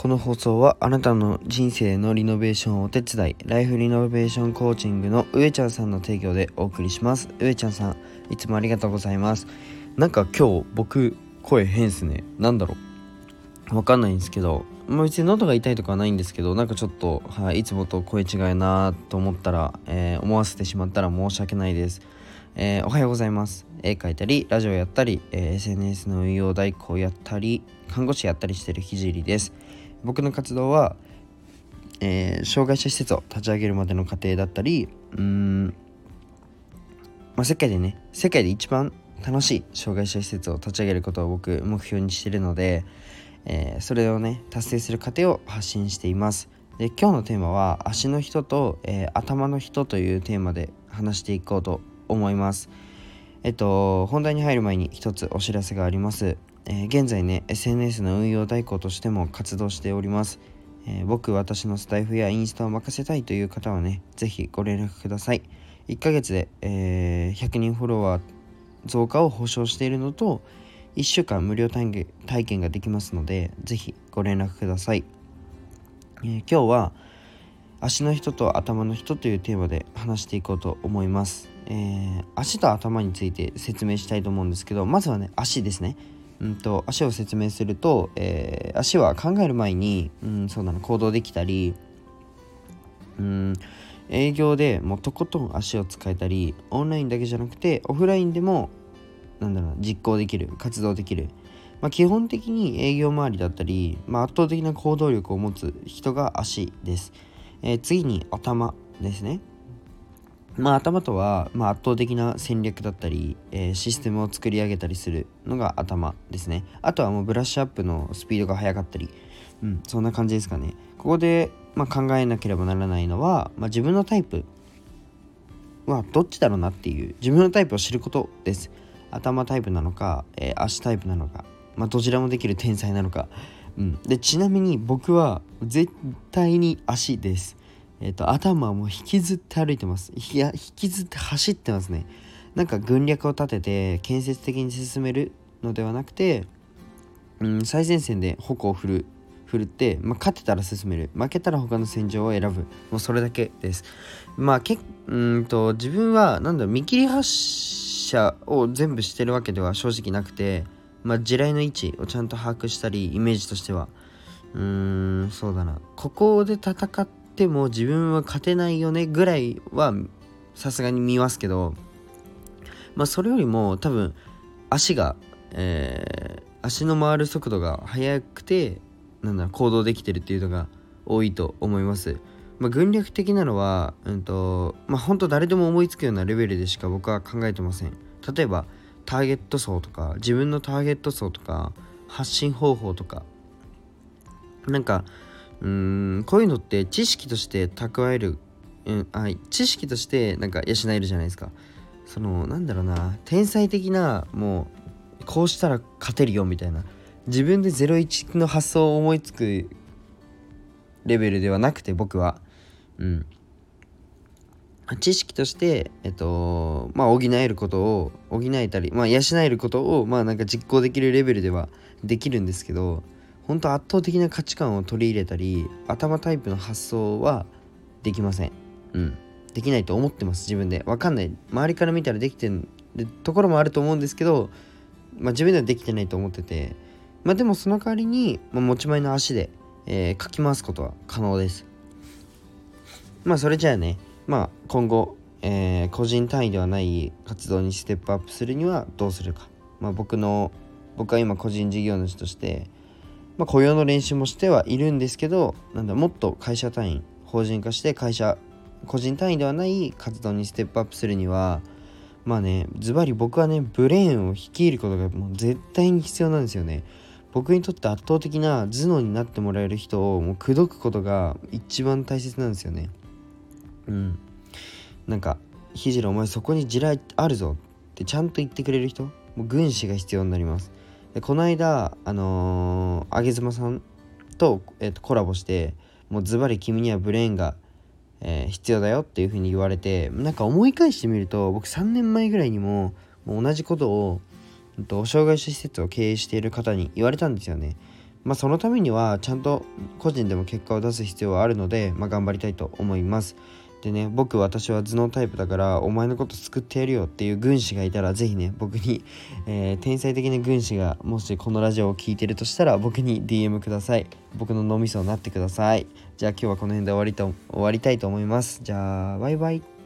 この放送はあなたの人生のリノベーションをお手伝いライフリノベーションコーチングの上ちゃんさんの提供でお送りします。上ちゃんさんいつもありがとうございます。なんか今日僕声変っすね。なんだろう。わかんないんですけどまあ、別に喉が痛いとかはないんですけどなんかちょっと、はい、いつもと声違いなと思ったら、えー、思わせてしまったら申し訳ないです、えー、おはようございます。絵描いたりラジオやったり、えー、SNS の運用代行やったり看護師やったりしてるひじりです。僕の活動は、え障害者施設を立ち上げるまでの過程だったりうんまあ、世界でね世界で一番楽しい障害者施設を立ち上げることを僕目標にしてるので、えー、それをね達成する過程を発信しています。で今日のテーマは足の人と、えー、頭の人というテーマで話していこうと思います。えっと本題に入る前に一つお知らせがあります、えー、現在ね SNS の運用代行としても活動しておりますえー、僕私のスタイフやインスタを任せたいという方はね是非ご連絡ください1ヶ月で、えー、100人フォロワー増加を保証しているのと1週間無料体験ができますので、ぜひご連絡ください。えー、今日は足の人と頭の人というテーマで話していこうと思います。えー、足と頭について説明したいと思うんですけど、まずはね、足ですね。うんと、足を説明すると、えー、足は考える前に、うん、そうだな、行動できたり、うん、営業でもうとことん足を使えたり、オンラインだけじゃなくて、オフラインでもなんだろう実行できる活動できる、まあ、基本的に営業周りだったり、まあ、圧倒的な行動力を持つ人が足です、えー、次に頭ですね。まあ、頭とは、まあ、圧倒的な戦略だったり、えー、システムを作り上げたりするのが頭ですね。あとはもうブラッシュアップのスピードが速かったり、うん、そんな感じですかね。ここで、まあ、考えなければならないのは、まあ、自分のタイプはどっちだろうなっていう自分のタイプを知ることです。頭タイプなのか、えー、足タイプなのか、まあ、どちらもできる天才なのか、うん、でちなみに僕は絶対に足です。えっ、と頭はもう引きずって歩いてます。いや引きずって走ってますね。なんか軍略を立てて建設的に進めるのではなくて、うん、最前線で矛を振る振るって、まあ、勝てたら進める。負けたら他の戦場を選ぶ。もうそれだけです。まあけうんと自分はなんだろう見切り発車を全部してるわけでは正直なくて、まあ、地雷の位置をちゃんと把握したりイメージとしては。うーんそうだな。ここで戦っても自分は勝てないよねぐらいはさすがに見ますけどまあそれよりも多分足が、えー、足の回る速度が速くてなんだ行動できてるっていうのが多いと思います。まあ、軍略的なのは、うんとまあ、本当誰でも思いつくようなレベルでしか僕は考えてません。例えばターゲット層とか自分のターゲット層とか発信方法とかなんかうーんこういうのって知識として蓄える、うん、あ知識としてなんか養えるじゃないですか。そのなんだろうな天才的なもうこうしたら勝てるよみたいな自分で01の発想を思いつくレベルではなくて僕はうん知識として、えっと、まあ、補えることを、補えたり、まあ、養えることを、まあ、なんか実行できるレベルではできるんですけど、本当圧倒的な価値観を取り入れたり、頭タイプの発想はできません。うん。できないと思ってます、自分で。わかんない。周りから見たらできてるところもあると思うんですけど、まあ、自分ではできてないと思ってて、まあ、でもその代わりに、まあ、持ち前の足で、えー、かき回すことは可能です。まあそれじゃあね、まあ今後、えー、個人単位ではない活動にステップアップするにはどうするか。まあ僕の、僕は今個人事業主として、まあ雇用の練習もしてはいるんですけど、なんだ、もっと会社単位、法人化して会社、個人単位ではない活動にステップアップするには、まあね、ズバリ僕はね、ブレーンを率いることがもう絶対に必要なんですよね。僕にとって圧倒的な頭脳になってもらえる人をもう口説くことが一番大切なんですよね。うんなんか「ひじろお前そこに地雷あるぞ」ってちゃんと言ってくれる人もう軍師が必要になりますでこの間あのー、上妻さんと,、えー、とコラボしてもうズバリ君にはブレーンが、えー、必要だよっていう風に言われてなんか思い返してみると僕3年前ぐらいにももう同じことを、えー、と障害者施設を経営している方に言われたんですよねまあ、そのためにはちゃんと個人でも結果を出す必要はあるので、まあ、頑張りたいと思います。でね僕私は頭脳タイプだからお前のこと救ってやるよっていう軍師がいたら是非ね僕に、えー、天才的な軍師がもしこのラジオを聴いてるとしたら僕に DM ください。僕の脳みそになってください。じゃあ今日はこの辺で終わりと終わりたいと思います。じゃあバイバイ。